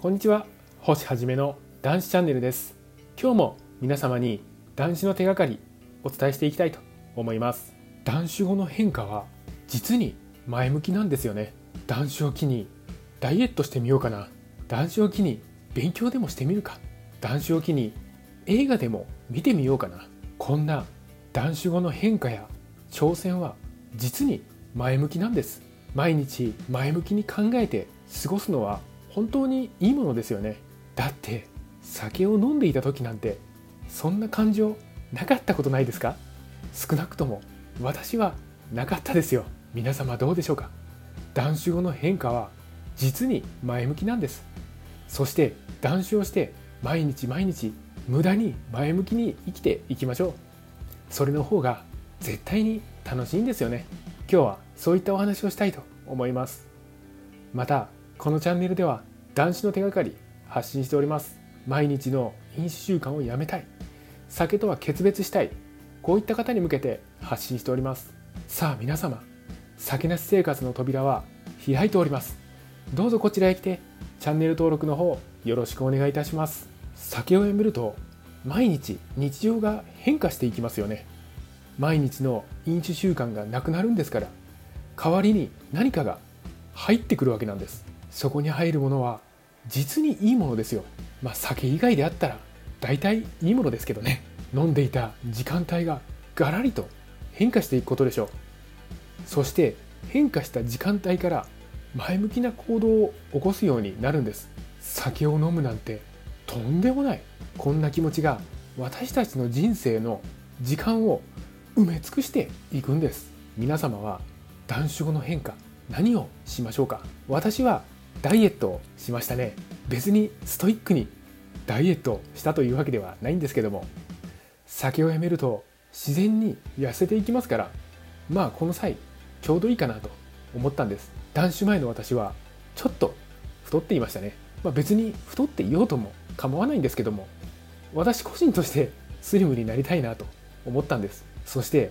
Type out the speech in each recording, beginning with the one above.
こんにちは。星はじめの男子チャンネルです。今日も皆様に男子の手がかりお伝えしていきたいと思います。男子語の変化は実に前向きなんですよね。男子を機にダイエットしてみようかな。男子を機に勉強でもしてみるか。男子を機に映画でも見てみようかな。こんな男子語の変化や挑戦は実に前向きなんです。毎日前向きに考えて過ごすのは本当にいいものですよね。だって酒を飲んでいた時なんてそんな感情なかったことないですか？少なくとも私はなかったですよ。皆様どうでしょうか？男子語の変化は実に前向きなんです。そして男子をして毎日毎日無駄に前向きに生きていきましょう。それの方が絶対に楽しいんですよね。今日はそういったお話をしたいと思います。またこのチャンネルでは男子の手がかり発信しております。毎日の飲酒習慣をやめたい。酒とは決別したい。こういった方に向けて発信しております。さあ皆様酒なし生活の扉は開いております。どうぞこちらへ来てチャンネル登録の方よろしくお願いいたします。酒をやめると毎日日常が変化していきますよね。毎日の飲酒習慣がなくなるんですから代わりに何かが入ってくるわけなんです。そこに入るものは実にいいものですよ。まあ酒以外であったら大体いいものですけどね。飲んでいた時間帯がガラリと変化していくことでしょう。そして変化した時間帯から前向きな行動を起こすようになるんです。酒を飲むなんてとんでもない。こんな気持ちが私たちの人生の時間を埋め尽くしていくんです。皆様は男子語の変化何をしましょうか。私はダイエットをしましたね。別にストイックにダイエットしたというわけではないんですけども。酒をやめると自然に痩せていきますから。まあこの際ちょうどいいかなと思ったんです。男子前の私はちょっと太っていましたね、まあ、別に太っていようとも構わないんですけども。私個人としてスリムになりたいなと思ったんです。そして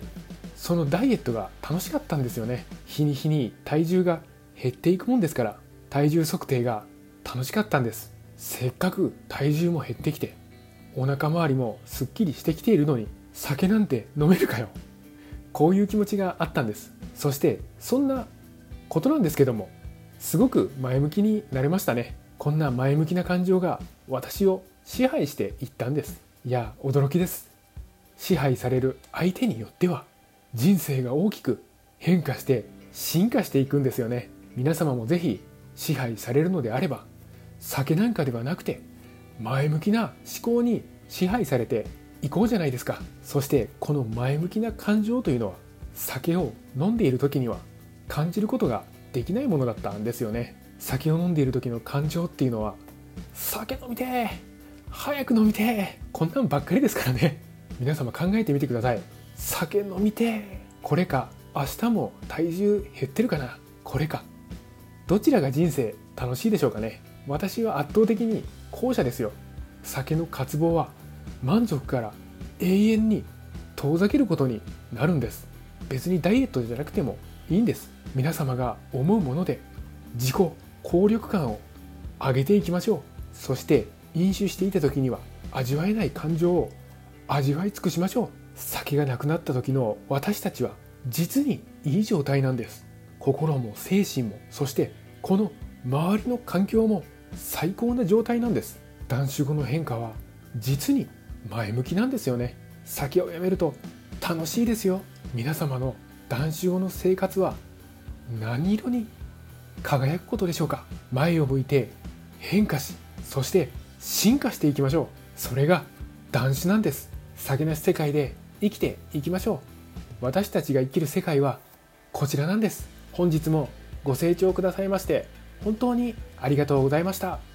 そのダイエットが楽しかったんですよね。日に日に体重が減っていくもんですから。体重測定が楽しかったんです。せっかく体重も減ってきてお腹周りもすっきりしてきているのに酒なんて飲めるかよ。こういう気持ちがあったんです。そしてそんなことなんですけどもすごく前向きになれましたね。こんな前向きな感情が私を支配していったんです。いや驚きです。支配される相手によっては人生が大きく変化して進化していくんですよね。皆様もぜひ支配されるのであれば酒なんかではなくて前向きな思考に支配されていこうじゃないですか。そしてこの前向きな感情というのは酒を飲んでいる時には感じることができないものだったんですよね。酒を飲んでいる時の感情っていうのは酒飲みてー早く飲みてーこんなんばっかりですからね。皆様考えてみてください。酒飲みてーこれか明日も体重減ってるかなこれか。どちらが人生楽しいでしょうかね。私は圧倒的に後者ですよ。酒の渇望は満足から永遠に遠ざけることになるんです。別にダイエットじゃなくてもいいんです。皆様が思うもので自己効力感を上げていきましょう。そして飲酒していた時には味わえない感情を味わい尽くしましょう。酒がなくなった時の私たちは実にいい状態なんです。心も精神もそしてこの周りの環境も最高な状態なんです。男子後の変化は実に前向きなんですよね。酒をやめると楽しいですよ。皆様の男子後の生活は何色に輝くことでしょうか。前を向いて変化しそして進化していきましょう。それが男子なんです。酒なし世界で生きていきましょう。私たちが生きる世界はこちらなんです。本日もご清聴くださいまして本当にありがとうございました。